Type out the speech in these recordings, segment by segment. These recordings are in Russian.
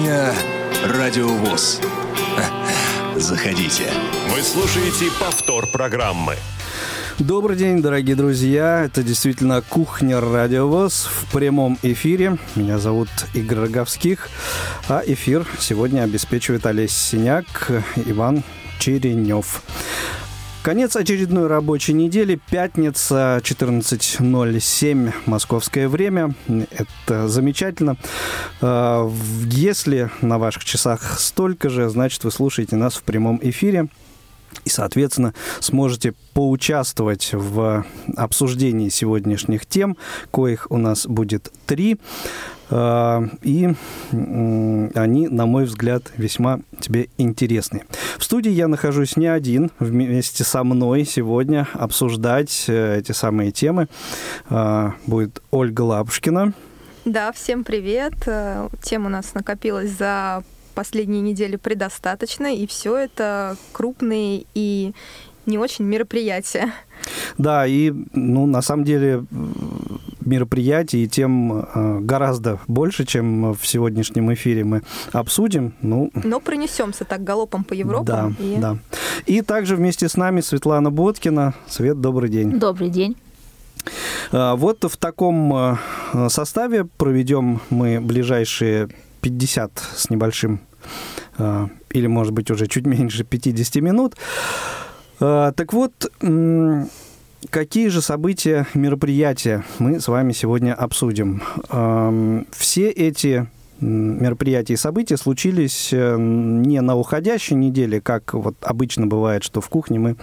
Кухня Радиовоз. Заходите. Вы слушаете повтор программы. Добрый день, дорогие друзья. Это действительно «Кухня Радиовоз» в прямом эфире. Меня зовут Игорь Роговских. А эфир сегодня обеспечивает Олесь Синяк, Иван Черенев. Конец очередной рабочей недели, пятница, 14.07 московское время. Это замечательно. А, если на ваших часах столько же, значит, вы слушаете нас в прямом эфире и, соответственно, сможете поучаствовать в обсуждении сегодняшних тем, коих у нас будет три. А, и они, на мой взгляд, весьма тебе интересны. В студии я нахожусь не один, вместе со мной сегодня обсуждать э, эти самые темы а, будет Ольга Лапушкина. Да, всем привет. Э, тем у нас накопилось за последние недели предостаточно, и все это крупные и не очень мероприятия. Да, и ну, на самом деле мероприятий и тем э, гораздо больше, чем в сегодняшнем эфире мы обсудим. Ну, Но пронесемся так галопом по Европе. Да, и... да. И также вместе с нами Светлана Боткина. Свет, добрый день. Добрый день. Э, вот в таком э, составе проведем мы ближайшие 50 с небольшим а, или, может быть, уже чуть меньше 50 минут. А, так вот, какие же события, мероприятия мы с вами сегодня обсудим? Все эти мероприятия и события случились э, не на уходящей неделе, как вот обычно бывает, что в кухне мы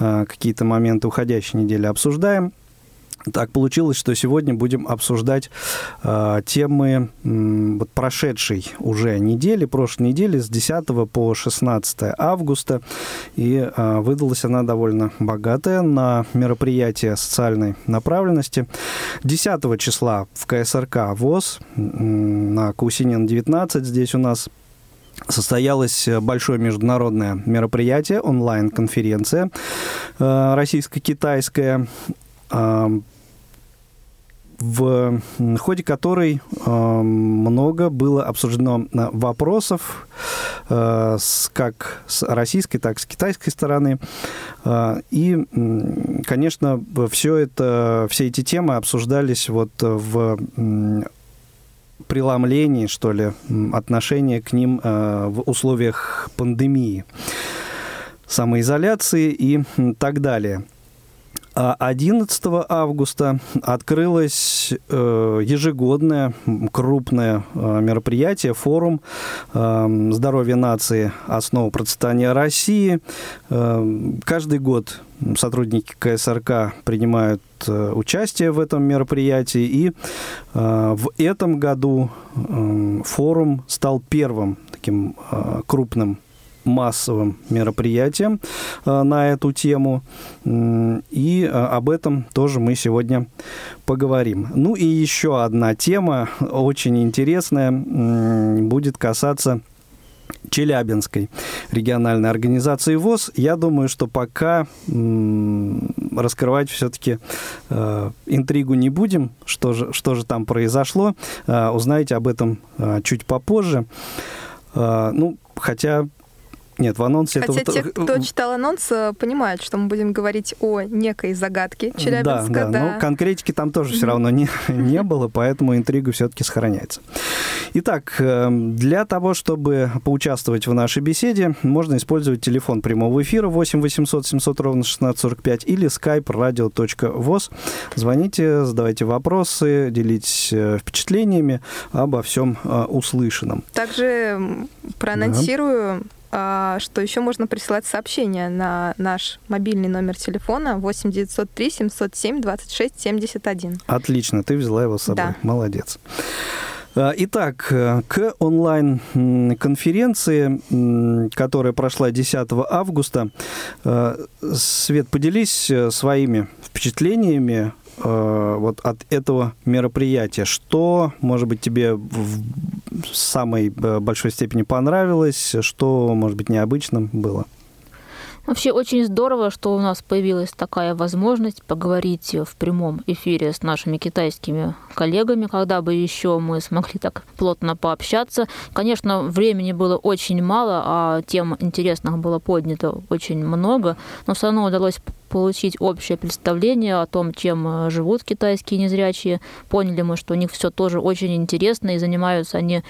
какие-то моменты уходящей недели обсуждаем, так получилось, что сегодня будем обсуждать э, темы э, вот прошедшей уже недели, прошлой недели с 10 по 16 августа. И э, выдалась она довольно богатая на мероприятия социальной направленности. 10 числа в КСРК ВОЗ на Каусинин 19 здесь у нас состоялось большое международное мероприятие, онлайн-конференция э, российско-китайская в ходе которой много было обсуждено э, вопросов э, как с российской, так и с китайской стороны. Э, и, конечно, все это, все эти темы обсуждались вот в преломлении, что ли, отношения к ним в условиях пандемии, самоизоляции и так далее – 11 августа открылось э, ежегодное крупное э, мероприятие, форум э, «Здоровье нации. Основа процветания России». Каждый год сотрудники КСРК принимают участие в этом мероприятии, и в этом году форум стал первым таким крупным массовым мероприятием э, на эту тему. И э, об этом тоже мы сегодня поговорим. Ну и еще одна тема, очень интересная, будет касаться Челябинской региональной организации ВОЗ. Я думаю, что пока раскрывать все-таки э, интригу не будем, что же, что же там произошло. Узнаете об этом чуть попозже. Ну, хотя нет, в анонсе Хотя это... те, кто читал анонс, э, понимают, что мы будем говорить о некой загадке Челябинска. Да, да, да. но конкретики там тоже все равно не, не было, поэтому интрига все-таки сохраняется. Итак, эм, для того, чтобы поучаствовать в нашей беседе, можно использовать телефон прямого эфира 8 800 700 ровно 1645 или skype radio.voz. Звоните, задавайте вопросы, делитесь э, впечатлениями обо всем э, услышанном. Также проанонсирую... Да что еще можно присылать сообщения на наш мобильный номер телефона 8 903 707 26 71. Отлично, ты взяла его с собой. Да. Молодец. А, итак, к онлайн-конференции, которая прошла 10 августа, э, Свет, поделись э, своими впечатлениями Э, вот от этого мероприятия? Что, может быть, тебе в самой э, большой степени понравилось? Что, может быть, необычным было? Вообще очень здорово, что у нас появилась такая возможность поговорить в прямом эфире с нашими китайскими коллегами, когда бы еще мы смогли так плотно пообщаться. Конечно, времени было очень мало, а тем интересных было поднято очень много, но все равно удалось получить общее представление о том, чем живут китайские незрячие. Поняли мы, что у них все тоже очень интересно, и занимаются они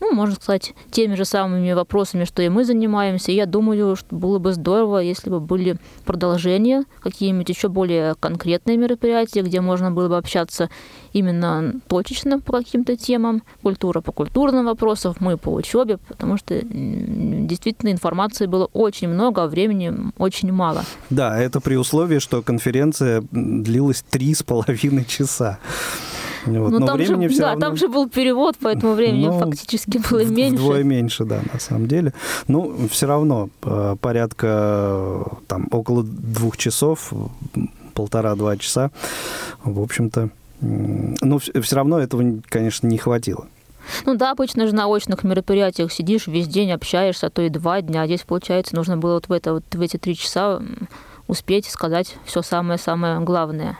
ну, можно сказать, теми же самыми вопросами, что и мы занимаемся. Я думаю, что было бы здорово, если бы были продолжения, какие-нибудь еще более конкретные мероприятия, где можно было бы общаться именно точечно по каким-то темам, культура по культурным вопросам, мы по учебе, потому что действительно информации было очень много, а времени очень мало. Да, это при условии, что конференция длилась три с половиной часа. Вот. Но, Но там времени же, все да, равно... там же был перевод, поэтому времени ну, фактически было меньше. Вдвое меньше, да, на самом деле. Ну, все равно э, порядка там около двух часов, полтора-два часа, в общем-то, ну, все равно этого, конечно, не хватило. Ну да, обычно же на очных мероприятиях сидишь весь день, общаешься, а то и два дня. А здесь, получается, нужно было вот в, это, вот в эти три часа успеть сказать все самое-самое главное.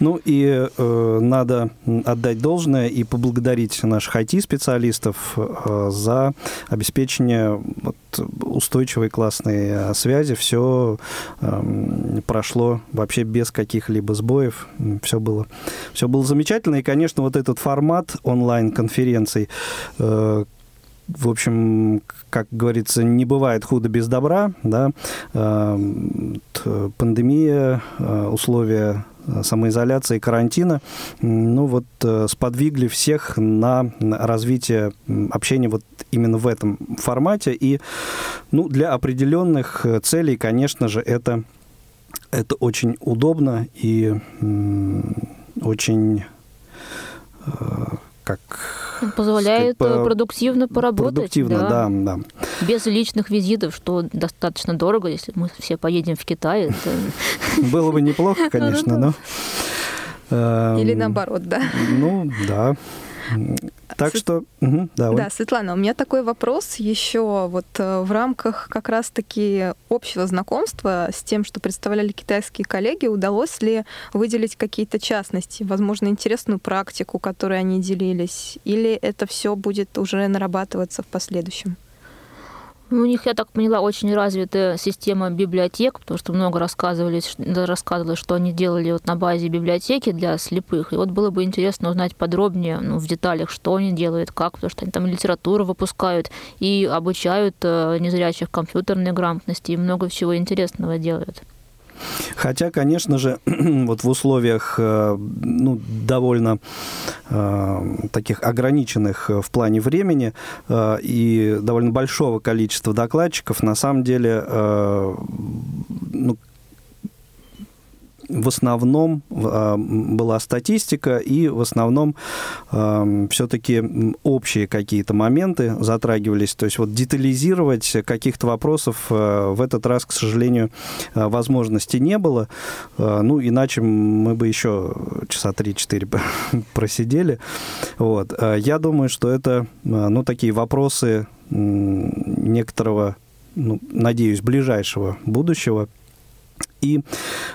Ну и э, надо отдать должное и поблагодарить наших IT-специалистов э, за обеспечение вот, устойчивой классной э, связи. Все э, прошло вообще без каких-либо сбоев. Все было, все было замечательно. И, конечно, вот этот формат онлайн-конференций, э, в общем, как говорится, не бывает худо без добра, да, э, пандемия, э, условия самоизоляции, карантина, ну вот сподвигли всех на развитие общения вот именно в этом формате. И ну, для определенных целей, конечно же, это, это очень удобно и очень как Позволяет сказать, э, продуктивно поработать. Продуктивно, да. да, да. Без личных визитов, что достаточно дорого, если мы все поедем в Китай. Это... Было бы неплохо, конечно, но... Или эм, наоборот, да. Ну, да. Так С... что, угу, да, да, Светлана, у меня такой вопрос еще вот э, в рамках как раз-таки общего знакомства с тем, что представляли китайские коллеги, удалось ли выделить какие-то частности, возможно, интересную практику, которой они делились, или это все будет уже нарабатываться в последующем? Ну, у них, я так поняла, очень развитая система библиотек, потому что много рассказывали, рассказывали, что они делали вот на базе библиотеки для слепых. И вот было бы интересно узнать подробнее, ну, в деталях, что они делают, как, потому что они там литературу выпускают и обучают э, незрячих компьютерной грамотности и много всего интересного делают. Хотя, конечно же, вот в условиях э, ну, довольно э, таких ограниченных в плане времени э, и довольно большого количества докладчиков, на самом деле, э, ну, в основном а, была статистика, и в основном а, все-таки общие какие-то моменты затрагивались. То есть вот детализировать каких-то вопросов а, в этот раз, к сожалению, возможности не было. Ну, иначе мы бы еще часа 3-4 просидели. Вот. Я думаю, что это, ну, такие вопросы некоторого, ну, надеюсь, ближайшего будущего – и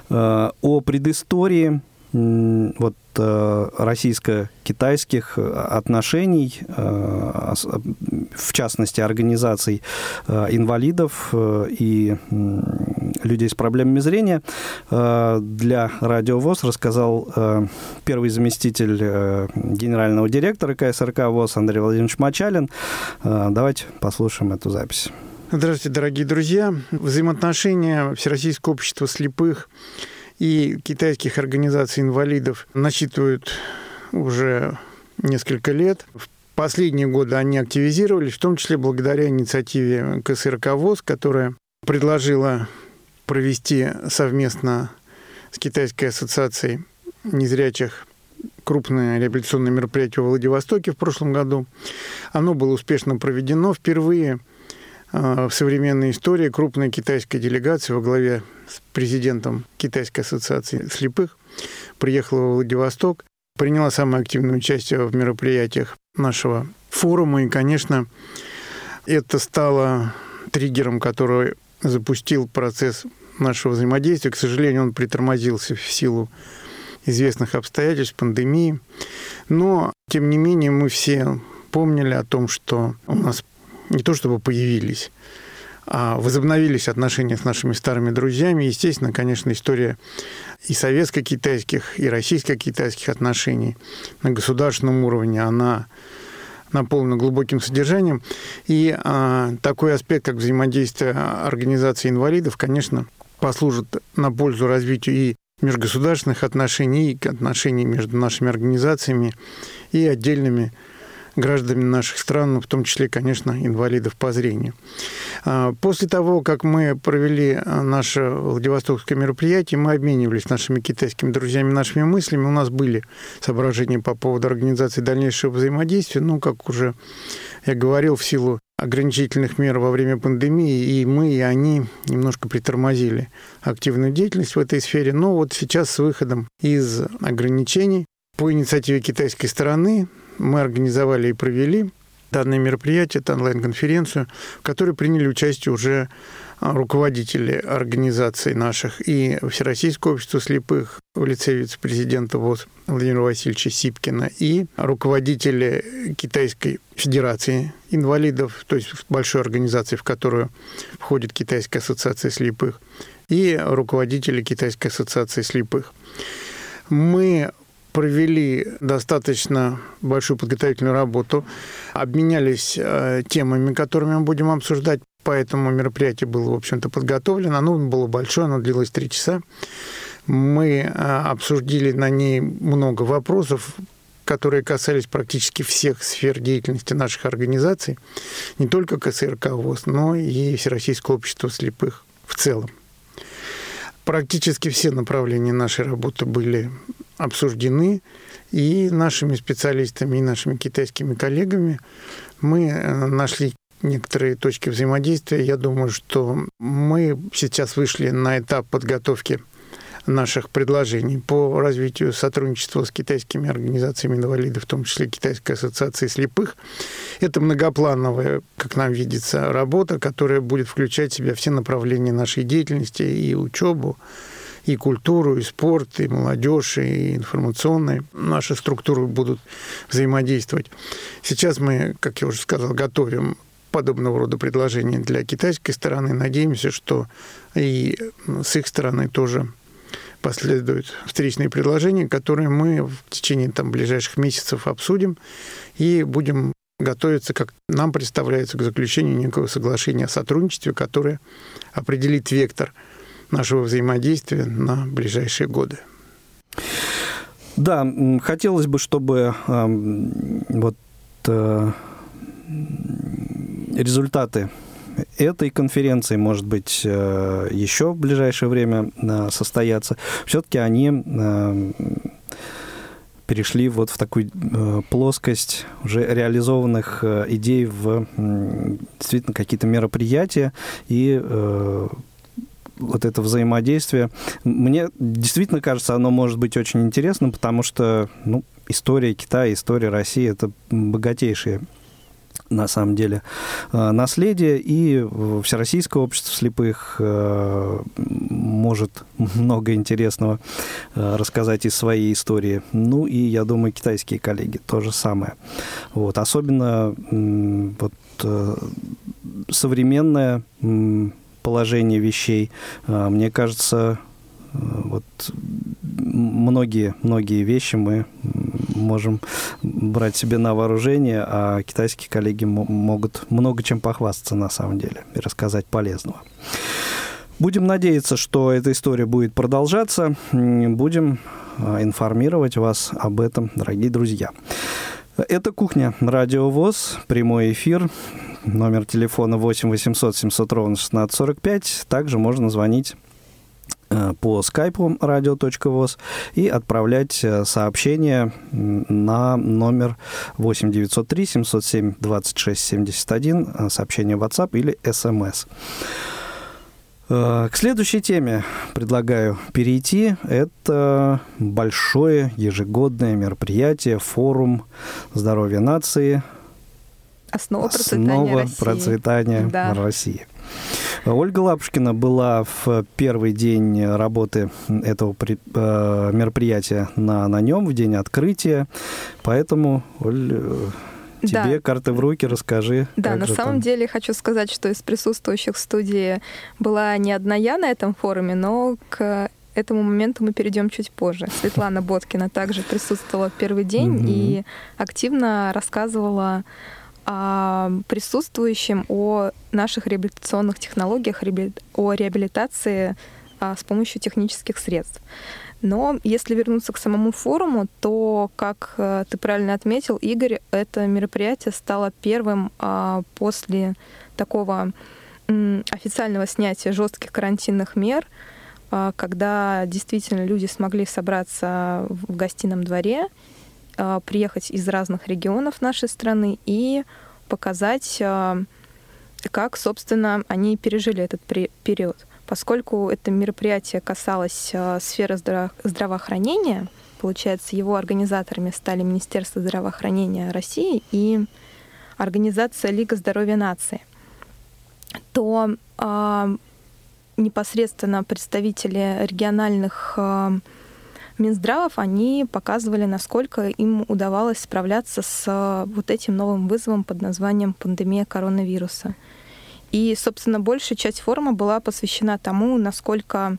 э, о предыстории вот э, российско-китайских отношений, э, в частности, организаций инвалидов и людей с проблемами зрения, для Радио ВОЗ рассказал первый заместитель генерального директора КСРК ВОЗ Андрей Владимирович Мачалин. Давайте послушаем эту запись. Здравствуйте, дорогие друзья. Взаимоотношения Всероссийского общества слепых и китайских организаций инвалидов насчитывают уже несколько лет. В последние годы они активизировались, в том числе благодаря инициативе КСРК ВОЗ, которая предложила провести совместно с Китайской ассоциацией незрячих крупное реабилитационное мероприятие во Владивостоке в прошлом году. Оно было успешно проведено. Впервые в современной истории крупная китайская делегация во главе с президентом Китайской ассоциации слепых приехала в Владивосток, приняла самое активное участие в мероприятиях нашего форума. И, конечно, это стало триггером, который запустил процесс нашего взаимодействия. К сожалению, он притормозился в силу известных обстоятельств, пандемии. Но, тем не менее, мы все помнили о том, что у нас не то чтобы появились, а возобновились отношения с нашими старыми друзьями. Естественно, конечно, история и советско-китайских, и российско-китайских отношений на государственном уровне, она наполнена глубоким содержанием. И а, такой аспект, как взаимодействие организации инвалидов, конечно, послужит на пользу развитию и межгосударственных отношений, и отношений между нашими организациями и отдельными гражданами наших стран, в том числе, конечно, инвалидов по зрению. А, после того, как мы провели а, наше Владивостокское мероприятие, мы обменивались нашими китайскими друзьями нашими мыслями. У нас были соображения по поводу организации дальнейшего взаимодействия. Ну, как уже я говорил, в силу ограничительных мер во время пандемии, и мы, и они немножко притормозили активную деятельность в этой сфере. Но вот сейчас с выходом из ограничений по инициативе китайской стороны мы организовали и провели данное мероприятие, это онлайн-конференцию, в которой приняли участие уже а, руководители организаций наших и Всероссийского общества слепых в лице вице-президента ВОЗ Владимира Васильевича Сипкина и руководители Китайской Федерации инвалидов, то есть большой организации, в которую входит Китайская ассоциация слепых, и руководители Китайской ассоциации слепых. Мы провели достаточно большую подготовительную работу, обменялись э, темами, которыми мы будем обсуждать. Поэтому мероприятие было, в общем-то, подготовлено. Оно было большое, оно длилось три часа. Мы э, обсудили на ней много вопросов, которые касались практически всех сфер деятельности наших организаций, не только КСРК ВОЗ, но и Всероссийского общества слепых в целом. Практически все направления нашей работы были обсуждены и нашими специалистами, и нашими китайскими коллегами. Мы э, нашли некоторые точки взаимодействия. Я думаю, что мы сейчас вышли на этап подготовки наших предложений по развитию сотрудничества с китайскими организациями инвалидов, в том числе Китайской ассоциации слепых. Это многоплановая, как нам видится, работа, которая будет включать в себя все направления нашей деятельности и учебу, и культуру, и спорт, и молодежь, и информационные наши структуры будут взаимодействовать. Сейчас мы, как я уже сказал, готовим подобного рода предложения для китайской стороны. Надеемся, что и с их стороны тоже последуют встречные предложения, которые мы в течение там, ближайших месяцев обсудим и будем готовиться, как нам представляется, к заключению некого соглашения о сотрудничестве, которое определит вектор – нашего взаимодействия на ближайшие годы. Да, хотелось бы, чтобы э, вот э, результаты этой конференции, может быть, э, еще в ближайшее время э, состоятся. Все-таки они э, перешли вот в такую э, плоскость уже реализованных э, идей в э, действительно какие-то мероприятия и э, вот это взаимодействие. Мне действительно кажется, оно может быть очень интересным, потому что ну, история Китая, история России – это богатейшие на самом деле, э, наследие, и Всероссийское общество слепых э, может много интересного э, рассказать из своей истории. Ну и, я думаю, китайские коллеги то же самое. Вот. Особенно вот, современная положение вещей. А, мне кажется, э, вот многие, многие вещи мы можем брать себе на вооружение, а китайские коллеги могут много чем похвастаться на самом деле и рассказать полезного. Будем надеяться, что эта история будет продолжаться. Будем а, информировать вас об этом, дорогие друзья. Это «Кухня. Радио ВОЗ». Прямой эфир. Номер телефона 8 800 700 ровно 1645. Также можно звонить э, по скайпу radio.voz и отправлять э, сообщение на номер 8 903 707 26 71, сообщение WhatsApp или SMS. Э, к следующей теме предлагаю перейти. Это большое ежегодное мероприятие, форум здоровья нации – Основа процветания Основа России. процветания да. России. Ольга Лапушкина была в первый день работы этого э, мероприятия на, на нем, в день открытия. Поэтому, Оль, э, Тебе да. карты в руки, расскажи. Да, на самом там? деле хочу сказать, что из присутствующих в студии была не одна я на этом форуме, но к этому моменту мы перейдем чуть позже. Светлана Боткина также присутствовала в первый день и активно рассказывала присутствующим о наших реабилитационных технологиях, о реабилитации а, с помощью технических средств. Но если вернуться к самому форуму, то, как э, ты правильно отметил, Игорь, это мероприятие стало первым а, после такого официального снятия жестких карантинных мер, а, когда действительно люди смогли собраться в гостином дворе а, приехать из разных регионов нашей страны и показать, как, собственно, они пережили этот период. Поскольку это мероприятие касалось сферы здравоохранения, получается, его организаторами стали Министерство здравоохранения России и Организация Лига здоровья нации, то непосредственно представители региональных Минздравов, они показывали, насколько им удавалось справляться с э, вот этим новым вызовом под названием пандемия коронавируса. И, собственно, большая часть форума была посвящена тому, насколько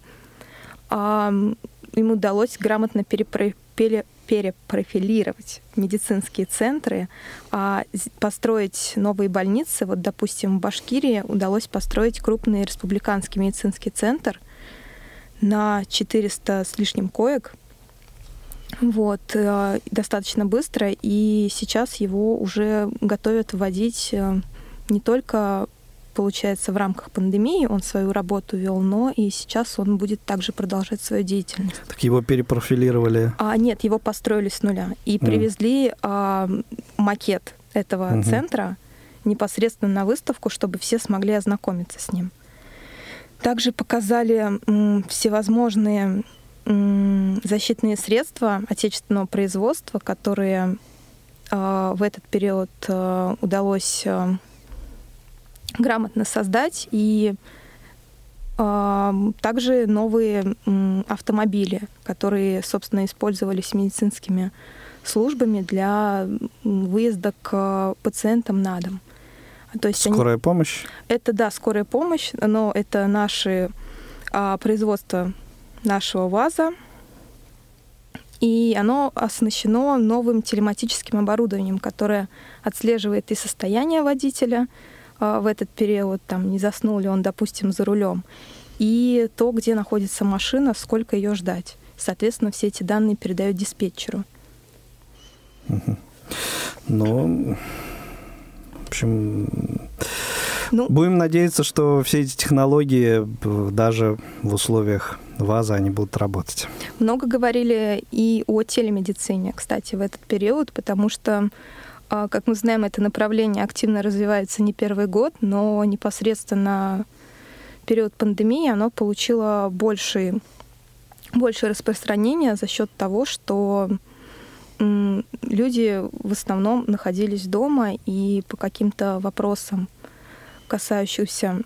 э, им удалось грамотно перепрофилировать медицинские центры, а построить новые больницы. Вот, допустим, в Башкирии удалось построить крупный республиканский медицинский центр на 400 с лишним коек, вот, э, достаточно быстро, и сейчас его уже готовят вводить э, не только получается, в рамках пандемии он свою работу вел, но и сейчас он будет также продолжать свою деятельность. Так его перепрофилировали? А, нет, его построили с нуля и mm. привезли а, макет этого mm-hmm. центра непосредственно на выставку, чтобы все смогли ознакомиться с ним. Также показали м, всевозможные защитные средства отечественного производства, которые а, в этот период а, удалось а, грамотно создать, и также новые автомобили, которые, собственно, использовались медицинскими службами для выезда к пациентам на дом. То есть скорая они... помощь? Это, да, скорая помощь, но это наши а, производства нашего ВАЗа, и оно оснащено новым телематическим оборудованием, которое отслеживает и состояние водителя а, в этот период, там, не заснул ли он, допустим, за рулем, и то, где находится машина, сколько ее ждать. Соответственно, все эти данные передают диспетчеру. Ну, в общем, ну, будем надеяться, что все эти технологии даже в условиях ВАЗа они будут работать. Много говорили и о телемедицине, кстати, в этот период, потому что а, как мы знаем, это направление активно развивается не первый год, но непосредственно период пандемии оно получило большее, большее распространение за счет того, что люди в основном находились дома и по каким-то вопросам, касающимся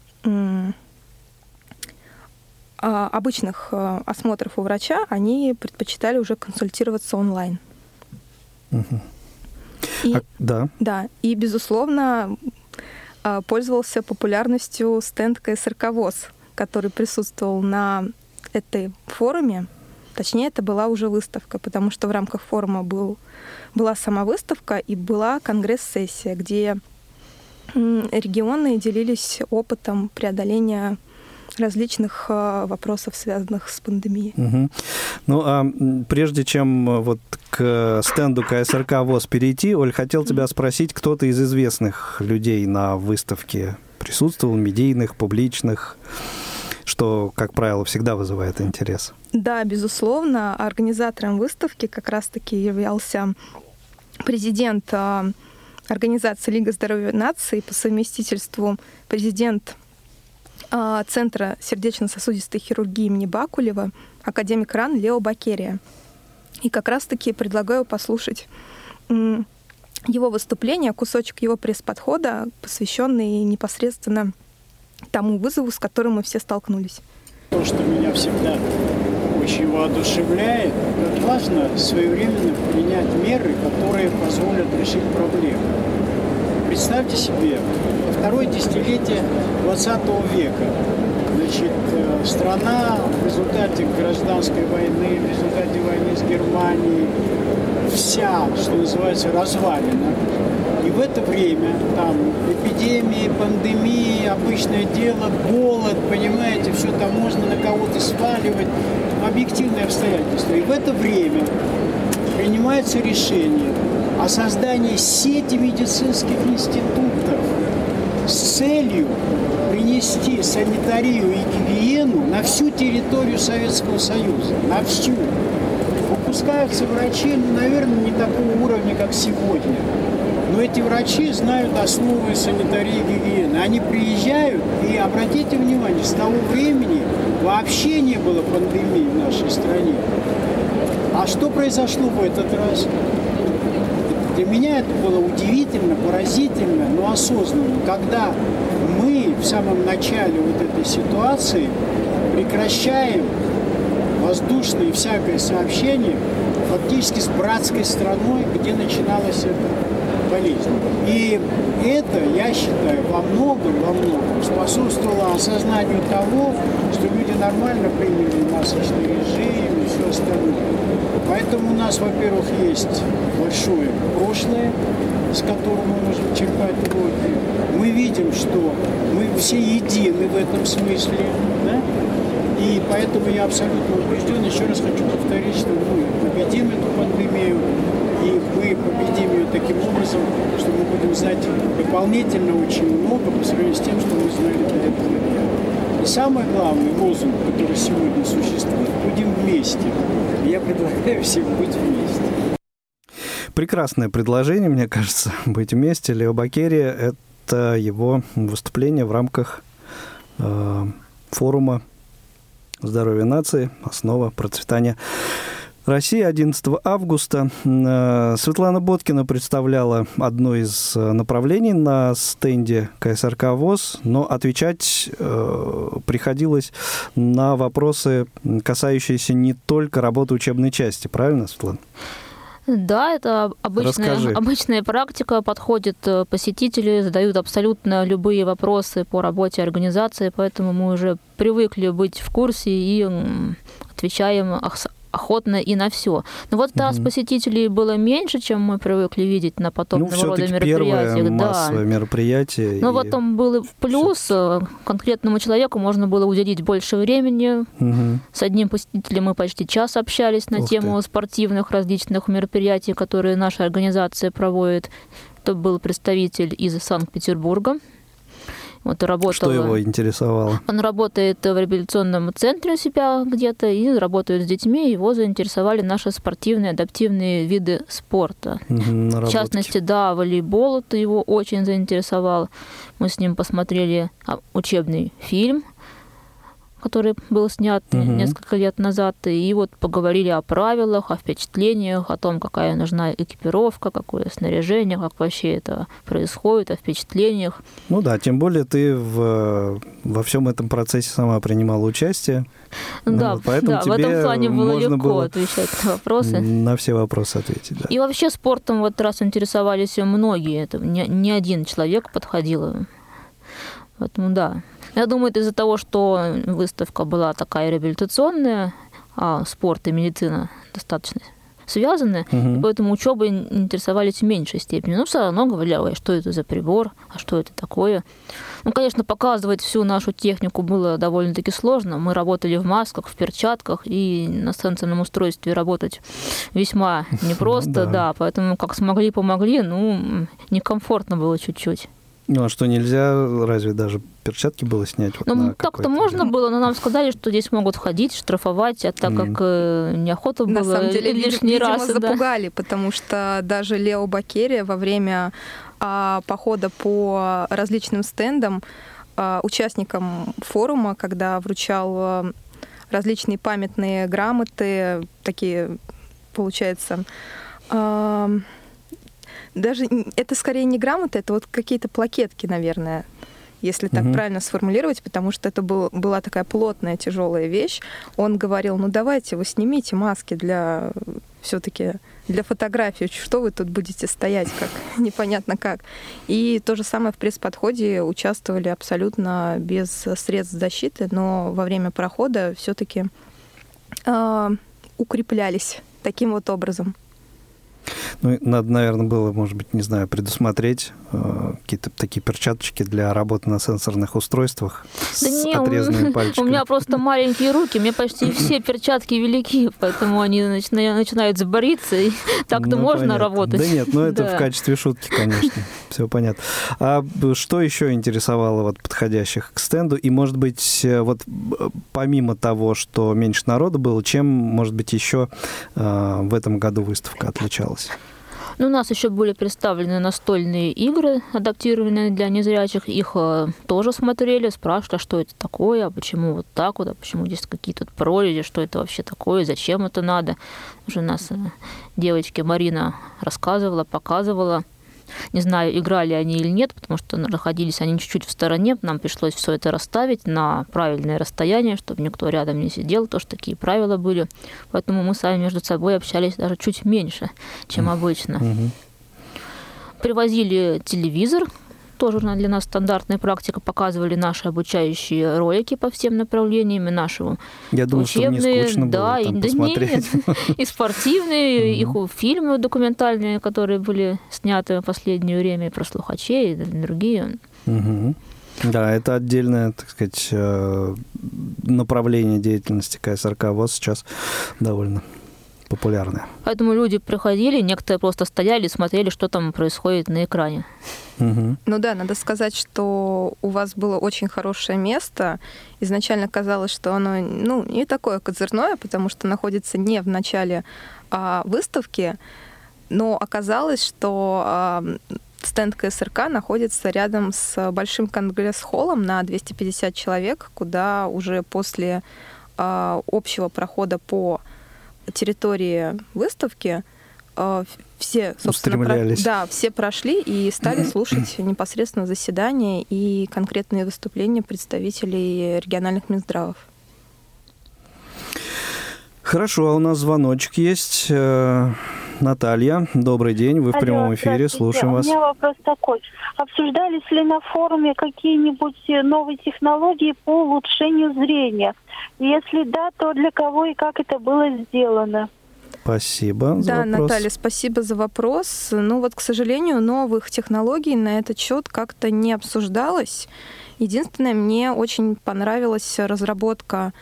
а, обычных а, осмотров у врача, они предпочитали уже консультироваться онлайн. Угу. И, а, да. Да, и, безусловно, а, пользовался популярностью стенд КСРК ВОЗ, который присутствовал на этой форуме. Точнее, это была уже выставка, потому что в рамках форума был, была сама выставка и была конгресс-сессия, где регионы делились опытом преодоления различных э, вопросов, связанных с пандемией. Угу. Ну, а прежде чем э, вот к стенду КСРК ВОЗ перейти, Оль, хотел тебя спросить, кто-то из известных людей на выставке присутствовал, медийных, публичных, что, как правило, всегда вызывает интерес? Да, безусловно. Организатором выставки как раз-таки являлся президент э, Организации Лига здоровья нации, по совместительству президент а, Центра сердечно-сосудистой хирургии имени Бакулева, академик РАН Лео Бакерия. И как раз-таки предлагаю послушать его выступление, кусочек его пресс-подхода, посвященный непосредственно тому вызову, с которым мы все столкнулись. То, что меня всегда очень воодушевляет, как важно своевременно принять меры, которые позволят решить проблему. Представьте себе, второе десятилетие 20 века значит, э, страна в результате гражданской войны, в результате войны с Германией, вся, что называется, развалена. И в это время там эпидемии, пандемии, обычное дело, голод, понимаете, все там можно на кого-то сваливать, объективные обстоятельства. И в это время принимается решение о создании сети медицинских институтов с целью принести санитарию и гигиену на всю территорию Советского Союза, на всю. Выпускаются врачи, ну, наверное, не такого уровня, как сегодня. Но эти врачи знают основы санитарии и гигиены. Они приезжают, и обратите внимание, с того времени вообще не было пандемии в нашей стране. А что произошло в этот раз? Для меня это было удивительно, поразительно, но осознанно, когда мы в самом начале вот этой ситуации прекращаем воздушное всякое сообщение фактически с братской страной, где начиналась эта болезнь. И это, я считаю, во многом, во многом способствовало осознанию того, что люди нормально приняли масочный режим остальное. Поэтому у нас, во-первых, есть большое прошлое, с которым мы можем черпать уроки. Мы видим, что мы все едины в этом смысле, да? И поэтому я абсолютно убежден, еще раз хочу повторить, что мы победим эту пандемию, и мы победим ее таким образом, что мы будем знать дополнительно очень много по сравнению с тем, что мы знали до этого. И самый главный лозунг, который сегодня существует, будем вместе. Я предлагаю всем быть вместе. Прекрасное предложение, мне кажется, быть вместе. Лео Бакерия – это его выступление в рамках э, форума «Здоровье нации. Основа процветания России 11 августа. Э, Светлана Боткина представляла одно из э, направлений на стенде КСРК ВОЗ, но отвечать э, приходилось на вопросы, касающиеся не только работы учебной части. Правильно, Светлана? Да, это обычная, обычная практика, подходит посетители, задают абсолютно любые вопросы по работе организации, поэтому мы уже привыкли быть в курсе и отвечаем охотно и на все. Но вот раз угу. посетителей было меньше, чем мы привыкли видеть на подобного ну, рода мероприятиях. да. мероприятие. Но и... вот там был плюс. Все. Конкретному человеку можно было уделить больше времени. Угу. С одним посетителем мы почти час общались на Ух тему ты. спортивных различных мероприятий, которые наша организация проводит. Это был представитель из Санкт-Петербурга. Вот работал, Что его интересовало? Он работает в реабилитационном центре у себя где-то и работает с детьми. Его заинтересовали наши спортивные, адаптивные виды спорта. Угу, в частности, да, волейбол это его очень заинтересовал. Мы с ним посмотрели а, учебный фильм который был снят угу. несколько лет назад, и вот поговорили о правилах, о впечатлениях, о том, какая нужна экипировка, какое снаряжение, как вообще это происходит, о впечатлениях. Ну да, тем более ты в, во всем этом процессе сама принимала участие. Ну да, ну, поэтому да, тебе в этом плане было легко было отвечать на вопросы. На все вопросы ответить, да. И вообще спортом вот раз интересовались многие, это не, не один человек подходил. Поэтому да, я думаю, это из-за того, что выставка была такая реабилитационная, а спорт и медицина достаточно связаны, угу. и поэтому учебой интересовались в меньшей степени. Но все равно говорили, что это за прибор, а что это такое. Ну, конечно, показывать всю нашу технику было довольно-таки сложно. Мы работали в масках, в перчатках, и на сенсорном устройстве работать весьма непросто, да, поэтому как смогли, помогли, ну, некомфортно было чуть-чуть. Ну а что, нельзя разве даже перчатки было снять? Вот ну, так-то можно было, но нам сказали, что здесь могут входить, штрафовать, а так mm. как э, неохота было На самом деле, лишний видимо, раз. запугали, да. потому что даже Лео Бакерия во время а, похода по различным стендам а, участникам форума, когда вручал а, различные памятные грамоты, такие, получается, а, даже это скорее не грамоты, это вот какие-то плакетки, наверное. если так Мгм. правильно сформулировать, потому что это был, была такая плотная, тяжелая вещь. Он говорил, ну давайте вы снимите маски для все-таки для фотографии, что вы тут будете стоять, как непонятно как. И то же самое в пресс-подходе участвовали абсолютно без средств защиты, но во время прохода все-таки укреплялись таким вот образом. Ну, надо, наверное, было, может быть, не знаю, предусмотреть э, какие-то такие перчаточки для работы на сенсорных устройствах Да с не, у- отрезанными У пальчиками. меня просто маленькие руки, мне почти все перчатки велики, поэтому они начина- начинают забориться, и так-то Ну, можно понятно. работать. Да нет, ну это Да. в качестве шутки, конечно. Все понятно. А что еще интересовало вот подходящих к стенду? И, может быть, э, вот помимо того, что меньше народу было, чем, может быть, еще э, в этом году выставка отличалась? Ну, у нас еще были представлены настольные игры, адаптированные для незрячих. Их э, тоже смотрели, спрашивали, а что это такое, а почему вот так вот, а почему здесь какие-то прорези, что это вообще такое, зачем это надо. Уже нас э, девочке Марина рассказывала, показывала. Не знаю, играли они или нет, потому что находились они чуть-чуть в стороне. Нам пришлось все это расставить на правильное расстояние, чтобы никто рядом не сидел. Тоже такие правила были. Поэтому мы сами между собой общались даже чуть меньше, чем обычно. Привозили телевизор, тоже для нас стандартная практика, показывали наши обучающие ролики по всем направлениям, и наши Я думаю, что мне скучно да, было и, там да посмотреть. нет, и спортивные, их фильмы документальные, которые были сняты в последнее время, и про слухачей, и другие. Да, это отдельное, так сказать, э, направление деятельности КСРК ВОЗ сейчас довольно популярное. Поэтому люди приходили, некоторые просто стояли и смотрели, что там происходит на экране. Мгм. Ну да, надо сказать, что у вас было очень хорошее место. Изначально казалось, что оно ну, не такое козырное, потому что находится не в начале а, выставки, но оказалось, что а, стенд КСРК находится рядом с большим конгресс-холлом на 250 человек, куда уже после а, общего прохода по территории выставки а, все, собственно, про- да, все прошли и стали слушать непосредственно заседания и конкретные выступления представителей региональных Минздравов. Хорошо, а у нас звоночек есть. Наталья, добрый день, вы в Алло, прямом эфире, слушаем вас. У меня вопрос такой. Обсуждались ли на форуме какие-нибудь э, новые технологии по улучшению зрения? Если да, то для кого и как это было сделано? Спасибо за Да, вопрос. Наталья, спасибо за вопрос. Ну вот, к сожалению, новых технологий на этот счет как-то не обсуждалось. Единственное, мне очень понравилась разработка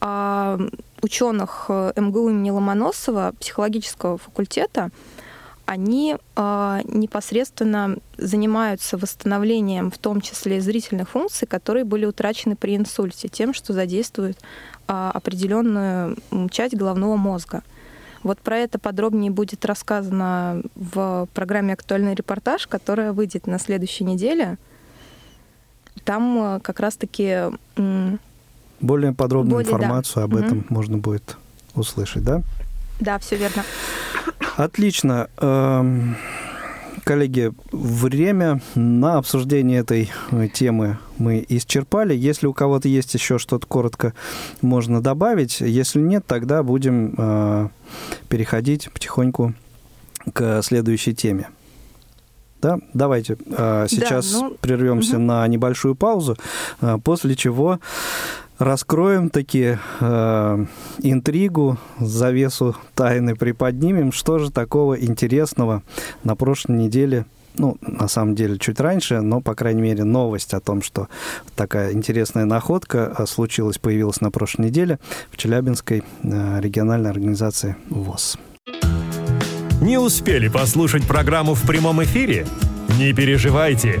ученых э, МГУ имени Ломоносова, психологического факультета. Они а, непосредственно занимаются восстановлением, в том числе зрительных функций, которые были утрачены при инсульте, тем, что задействует а, определенную часть головного мозга. Вот про это подробнее будет рассказано в программе «Актуальный репортаж», которая выйдет на следующей неделе. Там э, как раз-таки Более подробную Более, да. информацию об Мгм. этом можно будет услышать, да? Да, все верно. Отлично. Эм, Коллеги, время на обсуждение этой э, темы мы исчерпали. Если у кого-то есть еще что-то коротко можно добавить, если нет, тогда будем э, переходить потихоньку к следующей теме. Да, давайте э, сейчас ну, прервемся мгм. на небольшую паузу, э, после чего раскроем таки э, интригу, завесу тайны приподнимем, что же такого интересного на прошлой неделе, ну, на самом деле, чуть раньше, но, по крайней мере, новость о том, что такая интересная находка э, случилась, появилась на прошлой неделе в Челябинской э, региональной организации ВОЗ. Не успели послушать программу в прямом эфире? Не переживайте.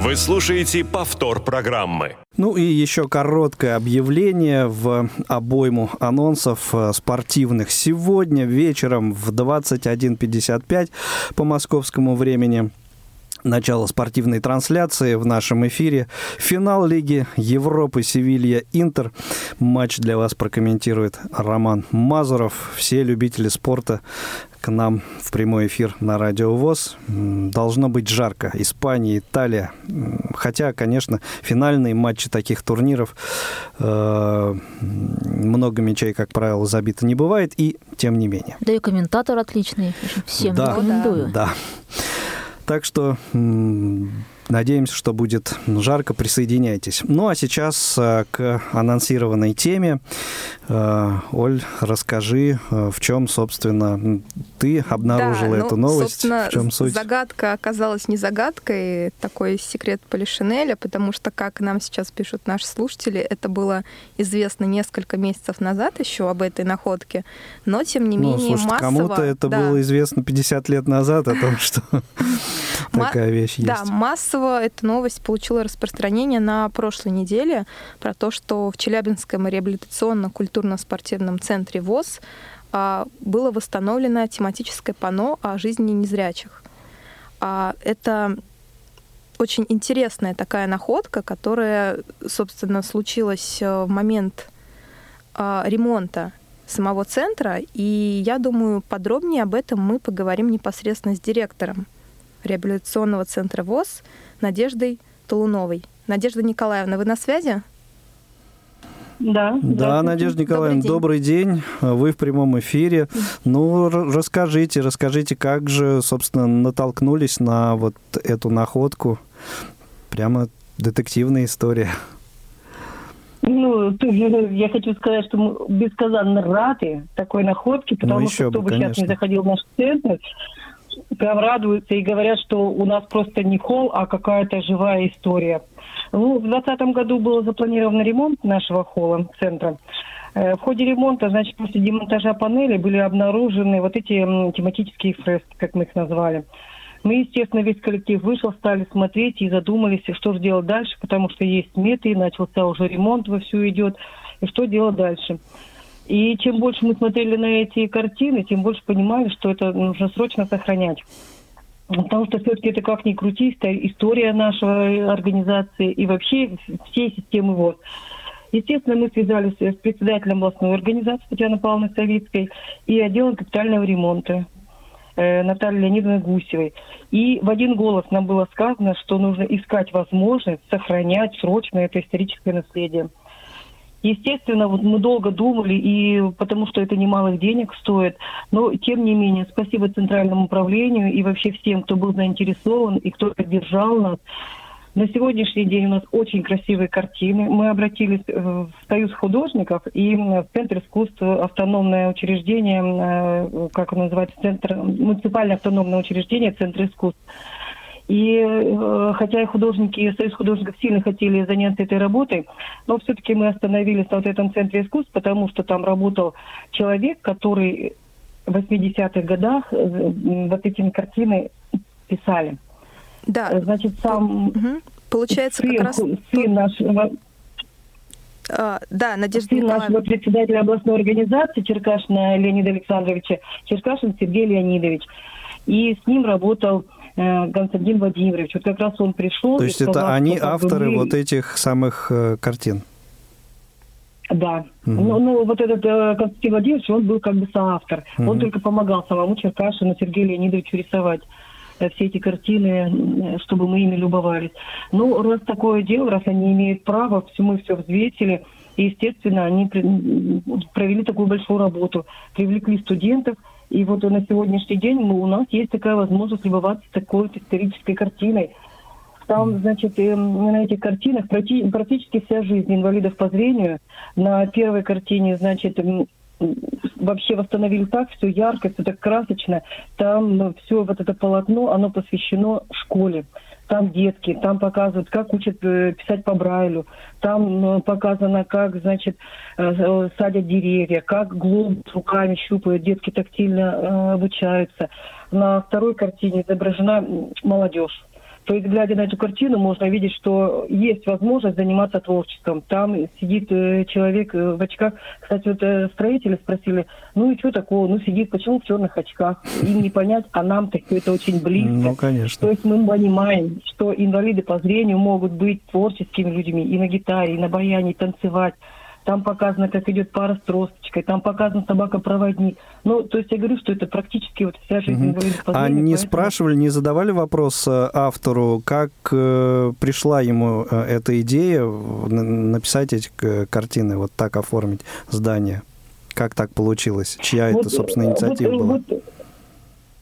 Вы слушаете повтор программы. Ну и еще короткое объявление в обойму анонсов э, спортивных. Сегодня вечером в 21.55 по московскому времени начало спортивной трансляции в нашем эфире. Финал Лиги Европы Севилья-Интер. Матч для вас прокомментирует Роман Мазуров. Все любители спорта к нам в прямой эфир на Радио ВОЗ. Должно быть жарко. Испания, Италия. Хотя, конечно, финальные матчи таких турниров э, много мячей, как правило, забито не бывает. И тем не менее. Да и комментатор отличный. Всем да, рекомендую. Да. Так что Надеемся, что будет жарко. Присоединяйтесь. Ну а сейчас э, к анонсированной теме. Э, Оль, расскажи, э, в чем, собственно, ты обнаружила да, эту ну, новость. В чем суть? Загадка оказалась не загадкой, такой секрет Полишинеля, потому что, как нам сейчас пишут наши слушатели, это было известно несколько месяцев назад еще об этой находке, но тем не ну, менее слушайте, массово... Кому-то это да. было известно 50 лет назад о том, что такая вещь есть. Да, массово эта новость получила распространение на прошлой неделе про то, что в Челябинском реабилитационно-культурно-спортивном центре ВОЗ а, было восстановлено тематическое панно о жизни незрячих. А, это очень интересная такая находка, которая, собственно, случилась э, в момент а, ремонта самого центра. И я думаю, подробнее об этом мы поговорим непосредственно с директором реабилитационного центра ВОЗ Надеждой Толуновой. Надежда Николаевна, вы на связи? Да. Да, Надежда Николаевна, добрый день. добрый день. Вы в прямом эфире. Ну, расскажите, расскажите, как же, собственно, натолкнулись на вот эту находку? Прямо детективная история. Ну, я хочу сказать, что мы бесказанно рады такой находке, ну, потому ну, что кто бы конечно. сейчас не заходил в наш центр, прям радуются и говорят, что у нас просто не холл, а какая-то живая история. Ну, в 2020 году был запланирован ремонт нашего холла, центра. Э, в ходе ремонта, значит, после демонтажа панели были обнаружены вот эти тематические фрески, как мы их назвали. Мы, естественно, весь коллектив вышел, стали смотреть и задумались, что же делать дальше, потому что есть сметы, начался уже ремонт вовсю идет, и что делать дальше. И чем больше мы смотрели на эти картины, тем больше понимали, что это нужно срочно сохранять. Потому что все-таки это как ни крути, история нашей организации и вообще всей системы ВОЗ. Естественно, мы связались с председателем областной организации Татьяной Павловной Савицкой и отделом капитального ремонта э, Натальей Леонидовной Гусевой. И в один голос нам было сказано, что нужно искать возможность сохранять срочно это историческое наследие. Естественно, вот мы долго думали, и потому что это немалых денег стоит. Но, тем не менее, спасибо Центральному управлению и вообще всем, кто был заинтересован и кто поддержал нас. На сегодняшний день у нас очень красивые картины. Мы обратились в Союз художников и в Центр искусств автономное учреждение, э, как он называется, Центр, муниципальное автономное учреждение Центр искусств. И э, хотя и художники, Союз художников сильно хотели заняться этой работой, но все-таки мы остановились на вот этом центре искусств, потому что там работал человек, который в 80-х годах э, вот этими картины писали. Да. Значит, сам... Угу. Получается, сын, как раз... Сын нашего... А, да, Надежда Сын нашего председателя областной организации Черкашина Леонида Александровича, Черкашин Сергей Леонидович. И с ним работал Э, Константин Владимирович. Вот как раз он пришел. То есть сказал, это они авторы мы... вот этих самых э, картин? Да. Угу. Ну, ну, вот этот э, Константин Владимирович, он был как бы соавтор. Угу. Он только помогал самому Черкашину Сергею Леонидовичу рисовать э, все эти картины, чтобы мы ими любовались. Ну, раз такое дело, раз они имеют право, все мы все взвесили, и, естественно, они провели такую большую работу, привлекли студентов, и вот на сегодняшний день мы, у нас есть такая возможность любоваться такой исторической картиной. Там, значит, на этих картинах практически вся жизнь инвалидов по зрению. На первой картине, значит, вообще восстановили так, все ярко, все так красочно. Там ну, все вот это полотно, оно посвящено школе там детки, там показывают, как учат э, писать по Брайлю, там показано, как, значит, э, садят деревья, как глобус руками щупают, детки тактильно э, обучаются. На второй картине изображена молодежь. То есть, глядя на эту картину, можно видеть, что есть возможность заниматься творчеством. Там сидит э, человек э, в очках. Кстати, вот э, строители спросили, ну и что такого? Ну, сидит, почему в черных очках? Им не понять, а нам-то это очень близко. Ну, конечно. То есть мы понимаем, что инвалиды по зрению могут быть творческими людьми и на гитаре, и на баяне, и танцевать там показано, как идет пара с тросточкой, там показана собака-проводник. Ну, то есть я говорю, что это практически вот вся жизнь угу. А не поэтому... спрашивали, не задавали вопрос э, автору, как э, пришла ему э, эта идея написать эти картины, вот так оформить здание? Как так получилось? Чья вот, это, собственно, э, инициатива вот, была? Вот,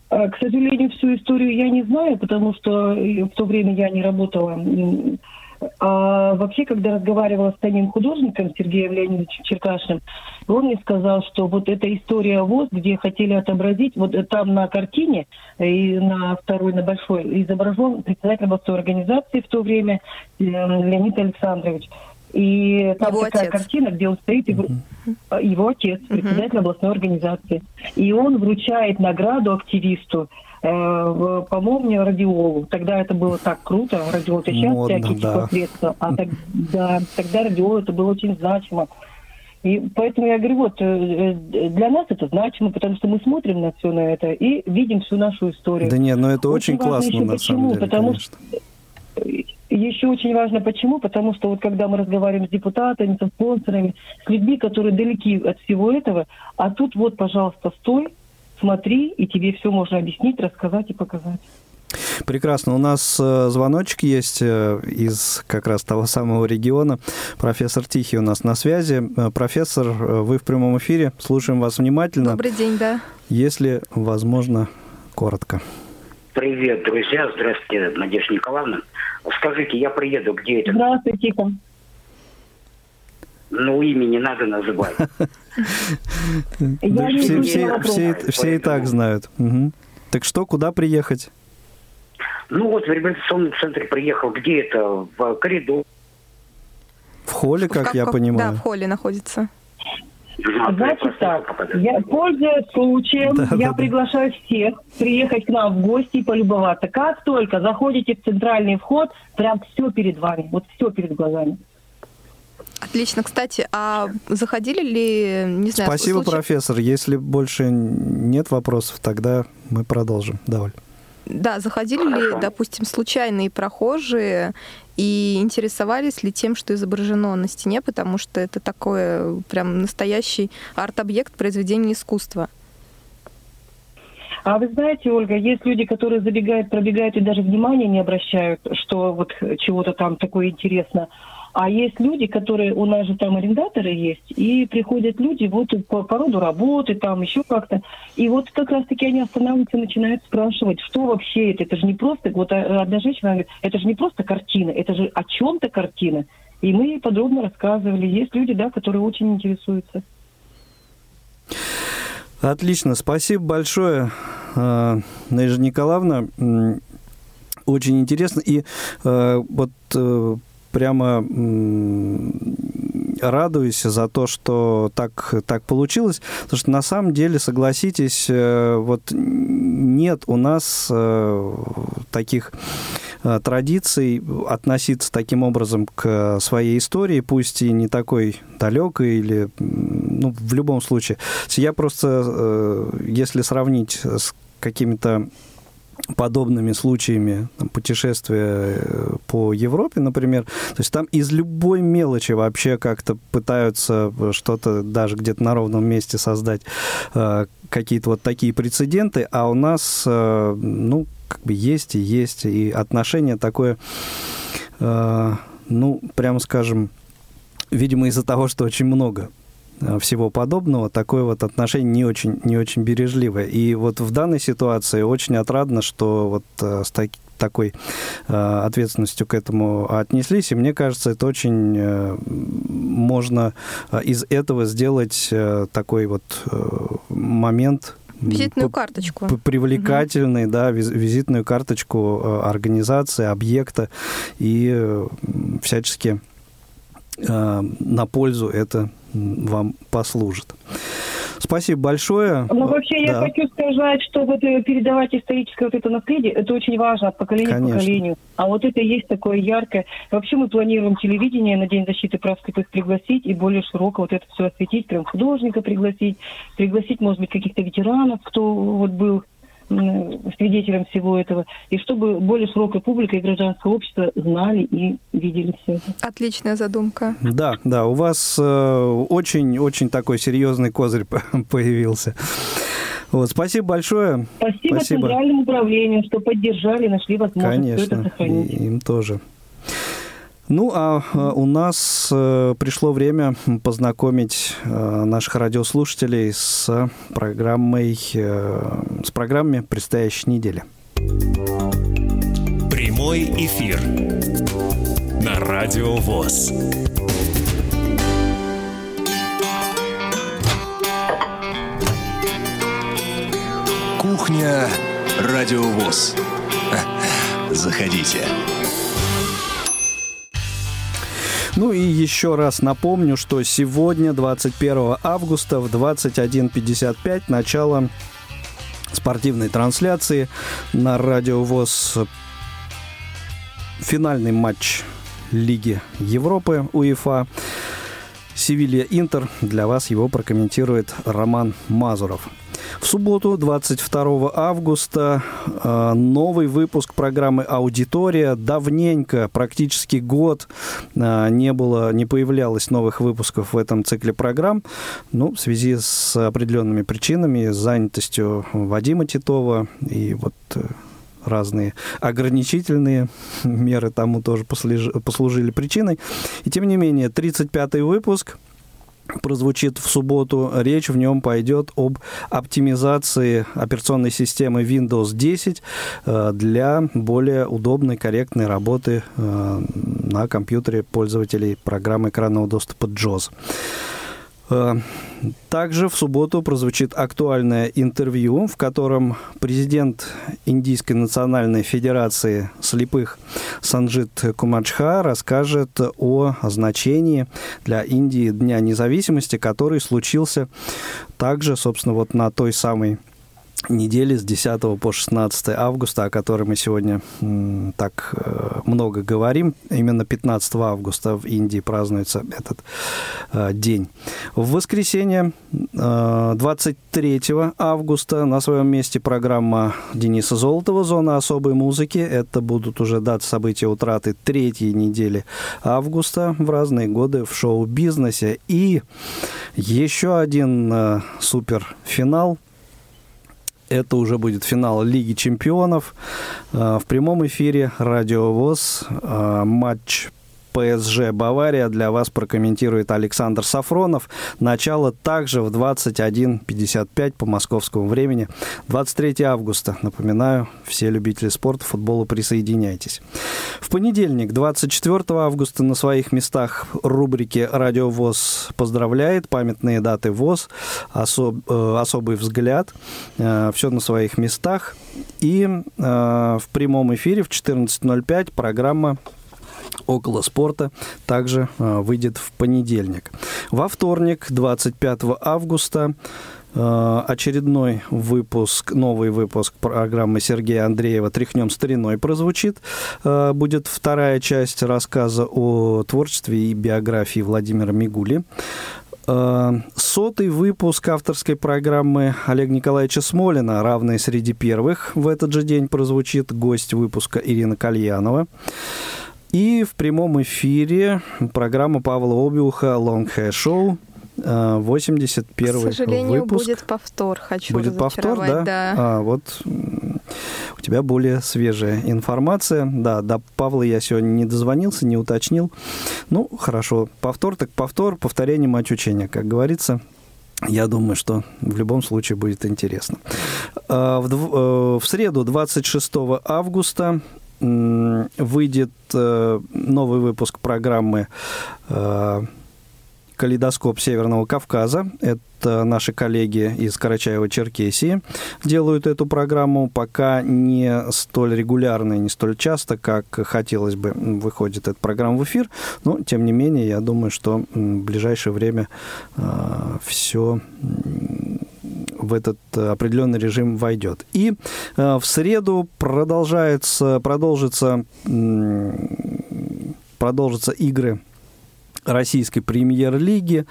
а, к сожалению, всю историю я не знаю, потому что в то время я не работала а вообще, когда разговаривала с самим художником Сергеем Леонидовичем Черкашиным, он мне сказал, что вот эта история ВОЗ, где хотели отобразить, вот там на картине и на второй, на большой, изображен председатель областной организации в то время э, Леонид Александрович. И там его такая отец. картина, где он стоит, его, uh-huh. его отец, председатель uh-huh. областной организации. И он вручает награду активисту э, по-моему, радиолу. Тогда это было так круто, радиол сейчас Модно, всякие да. средства, а тогда, тогда радиол это было очень значимо. И поэтому я говорю, вот э, э, для нас это значимо, потому что мы смотрим на все на это и видим всю нашу историю. Да нет, но ну это очень, очень классно на почему? самом деле, потому конечно. Что еще очень важно почему, потому что вот когда мы разговариваем с депутатами, со спонсорами, с людьми, которые далеки от всего этого, а тут вот, пожалуйста, стой, смотри, и тебе все можно объяснить, рассказать и показать. Прекрасно. У нас э, звоночек есть э, из как раз того самого региона. Профессор Тихий у нас на связи. Э, профессор, вы в прямом эфире. Слушаем вас внимательно. Добрый день, да. Если возможно, коротко. Привет, друзья. Здравствуйте, Надежда Николаевна. Скажите, я приеду, где это? Здравствуйте. Ну, имя не надо называть. Все и так знают. Так что, куда приехать? Ну, вот в реабилитационный центр приехал. Где это? В коридор. В холле, как я понимаю. Да, в холле находится. Значит так, я, пользуясь случаем, да, я да, приглашаю да. всех приехать к нам в гости и полюбоваться. Как только заходите в центральный вход, прям все перед вами, вот все перед глазами. Отлично. Кстати, а заходили ли, не знаю... Спасибо, случай... профессор. Если больше нет вопросов, тогда мы продолжим. Давай. Да, заходили ли, допустим, случайные прохожие и интересовались ли тем, что изображено на стене, потому что это такой прям настоящий арт-объект произведения искусства. А вы знаете, Ольга, есть люди, которые забегают, пробегают и даже внимания не обращают, что вот чего-то там такое интересно. А есть люди, которые, у нас же там арендаторы есть, и приходят люди вот по, по роду работы, там еще как-то. И вот как раз-таки они останавливаются начинают спрашивать, что вообще это? Это же не просто, вот а, одна женщина говорит, это же не просто картина, это же о чем-то картина. И мы подробно рассказывали. Есть люди, да, которые очень интересуются. Отлично, спасибо большое, э, Надежда Николаевна. Очень интересно. И э, вот э, прямо радуюсь за то, что так, так получилось, потому что на самом деле, согласитесь, э, вот нет у нас э, таких э, традиций относиться таким образом к своей истории, пусть и не такой далекой или, ну, в любом случае. Я просто, если сравнить с какими-то подобными случаями там, путешествия э, по Европе, например. То есть там из любой мелочи вообще как-то пытаются что-то даже где-то на ровном месте создать э, какие-то вот такие прецеденты, а у нас, э, ну, как бы есть и есть, и отношение такое, э, ну, прямо скажем, видимо, из-за того, что очень много. Э, всего подобного, такое вот отношение не очень, не очень бережливое. И вот в данной ситуации очень отрадно, что вот э, с таки, такой э, ответственностью к этому отнеслись. И мне кажется, это очень э, можно из этого сделать э, такой вот э, момент Визитную карточку. Привлекательный, угу. да, визитную карточку организации, объекта и всячески на пользу это вам послужит. Спасибо большое. Ну, вообще, да. я хочу сказать, что вот э, передавать историческое вот это наследие, это очень важно от поколения Конечно. к поколению. А вот это есть такое яркое. Вообще мы планируем телевидение на День защиты прав слепых пригласить и более широко вот это все осветить, прям художника пригласить, пригласить, может быть, каких-то ветеранов, кто вот был свидетелем всего этого, и чтобы более широкая публика и гражданское общество знали и видели все это. Отличная задумка. Да, да, у вас очень-очень э, такой серьезный козырь появился. Вот, спасибо большое. Спасибо, спасибо Центральному управлению, что поддержали, нашли возможность Конечно, это сохранить. И им тоже. Ну, а, а у нас э, пришло время познакомить э, наших радиослушателей с программой, э, с программами предстоящей недели. Прямой эфир на Радио ВОЗ. Кухня Радио ВОЗ. Заходите. Ну и еще раз напомню, что сегодня, 21 августа в 21.55, начало спортивной трансляции на Радио ВОЗ финальный матч Лиги Европы УЕФА. Севилья Интер. Для вас его прокомментирует Роман Мазуров. В субботу, 22 августа, э, новый выпуск программы «Аудитория». Давненько, практически год, э, не было, не появлялось новых выпусков в этом цикле программ. Ну, в связи с определенными причинами, занятостью Вадима Титова и вот э, разные ограничительные меры тому тоже послужили причиной. И тем не менее, 35-й выпуск – прозвучит в субботу. Речь в нем пойдет об оптимизации операционной системы Windows 10 э, для более удобной, корректной работы э, на компьютере пользователей программы экранного доступа JAWS. Э, также в субботу прозвучит актуальное интервью, в котором президент Индийской национальной федерации слепых Санджит Кумаджха расскажет о значении для Индии Дня независимости, который случился также, собственно, вот на той самой недели с 10 по 16 августа, о которой мы сегодня так э, много говорим. Именно 15 августа в Индии празднуется этот э, день. В воскресенье 23 э, августа на своем месте программа Дениса Золотова «Зона особой музыки». Это будут уже даты события утраты третьей недели августа в разные годы в шоу-бизнесе. И еще один суперфинал это уже будет финал Лиги чемпионов. Э, в прямом эфире Радио ВОЗ. Э, матч ПСЖ Бавария для вас прокомментирует Александр Сафронов. Начало также в 21.55 по московскому времени. 23 августа. Напоминаю, все любители спорта, футбола, присоединяйтесь. В понедельник, 24 августа, на своих местах рубрики «Радио ВОЗ» поздравляет. Памятные даты ВОЗ, особ, э, особый взгляд. Э, все на своих местах. И э, в прямом эфире в 14.05 программа около спорта также а, выйдет в понедельник. Во вторник, 25 августа, а, очередной выпуск, новый выпуск программы Сергея Андреева «Тряхнем стариной» прозвучит. А, будет вторая часть рассказа о творчестве и биографии Владимира Мигули. Сотый выпуск авторской программы Олега Николаевича Смолина, равный среди первых, в этот же день прозвучит гость выпуска Ирина Кальянова. И в прямом эфире программа Павла Обиуха «Long Hair Show», 81 К сожалению, выпуск. будет повтор, хочу Будет повтор, да? да? А, вот у тебя более свежая информация. Да, до Павла я сегодня не дозвонился, не уточнил. Ну, хорошо, повтор так повтор, повторение мать учения, как говорится. Я думаю, что в любом случае будет интересно. А, э, в среду, 26 августа, выйдет э, новый выпуск программы э, «Калейдоскоп Северного Кавказа». Это наши коллеги из Карачаева-Черкесии делают эту программу. Пока не столь регулярно и не столь часто, как хотелось бы, выходит эта программа в эфир. Но, тем не менее, я думаю, что в ближайшее время э, все в этот определенный режим войдет. И в среду продолжается, продолжится, продолжатся игры российской премьер-лиги.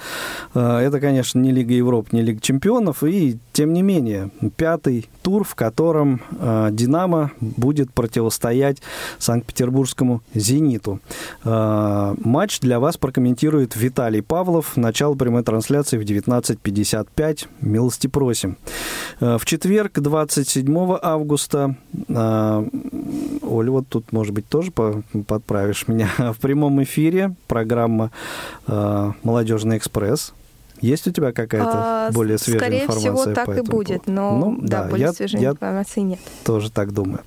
Э, это, конечно, не Лига Европы, не Лига Чемпионов, и тем не менее, пятый тур, в котором э, «Динамо» будет противостоять Санкт-Петербургскому «Зениту». Э, матч для вас прокомментирует Виталий Павлов. Начало прямой трансляции в 19.55. Милости просим. В четверг, 27 августа, Оль, вот тут, может быть, тоже подправишь меня, в прямом эфире программа э, «Молодежный экспресс». Есть у тебя какая-то а, более свежая скорее информация? Скорее всего, так и будет, но ну, да, да, более я, свежей я информации нет. Тоже так думаю.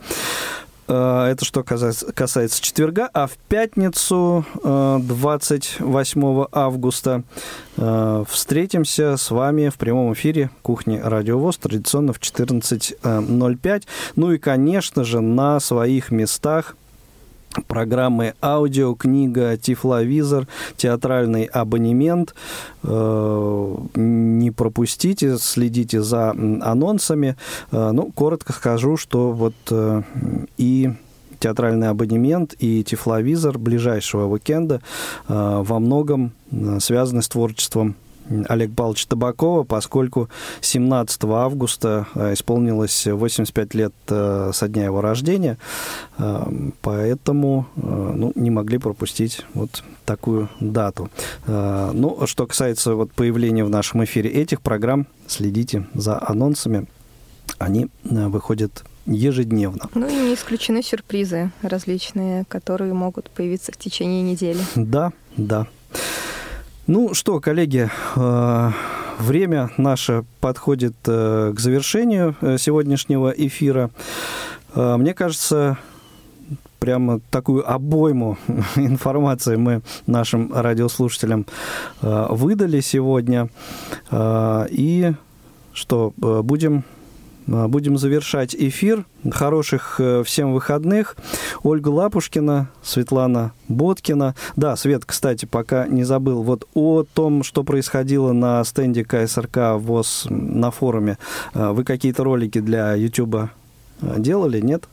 Э, это что касается четверга, а в пятницу 28 э, августа э, встретимся с вами в прямом эфире кухни Радиовоз, традиционно в 14.05. Ну и, конечно же, на своих местах программы аудио, книга, тифловизор, театральный абонемент. Не пропустите, следите за анонсами. Ну, коротко скажу, что вот и театральный абонемент и тифловизор ближайшего уикенда во многом связаны с творчеством Олег Павловича Табакова, поскольку 17 августа э, исполнилось 85 лет э, со дня его рождения, э, поэтому ну, не могли пропустить вот такую дату. Ну, что касается вот появления в нашем эфире этих программ, следите за анонсами, они выходят ежедневно. Ну и не исключены сюрпризы различные, которые могут появиться в течение недели. Да, да. Ну что, коллеги, э, время наше подходит э, к завершению э, сегодняшнего эфира. Мне кажется, прямо такую обойму информации мы нашим радиослушателям выдали сегодня. И что, будем будем завершать эфир. Хороших э, всем выходных. Ольга Лапушкина, Светлана Боткина. Да, Свет, кстати, пока не забыл. Вот о том, что происходило на стенде КСРК ВОЗ на форуме. А, вы какие-то ролики для YouTube делали, нет?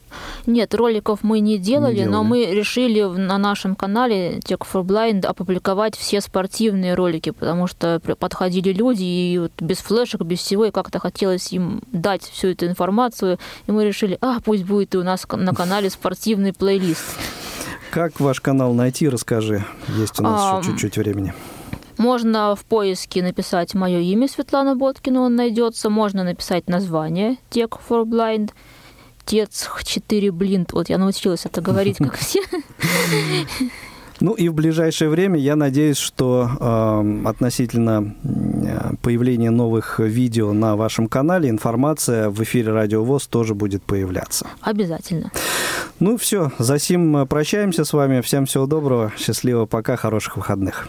Нет, роликов мы не делали, не делали, но мы решили на нашем канале Tech for Blind опубликовать все спортивные ролики, потому что подходили люди и вот без флешек, без всего, и как-то хотелось им дать всю эту информацию, и мы решили, а, пусть будет и у нас на канале спортивный плейлист. Как ваш канал найти, расскажи. Есть у нас а, еще чуть-чуть времени. Можно в поиске написать мое имя Светлана Боткина, он найдется. Можно написать название Tech for Blind – отец 4 блин. Вот я научилась это говорить, как все. Ну и в ближайшее время я надеюсь, что э, относительно появления новых видео на вашем канале информация в эфире Радио ВОЗ тоже будет появляться. Обязательно. Ну все, за сим прощаемся с вами. Всем всего доброго, счастливо, пока, хороших выходных.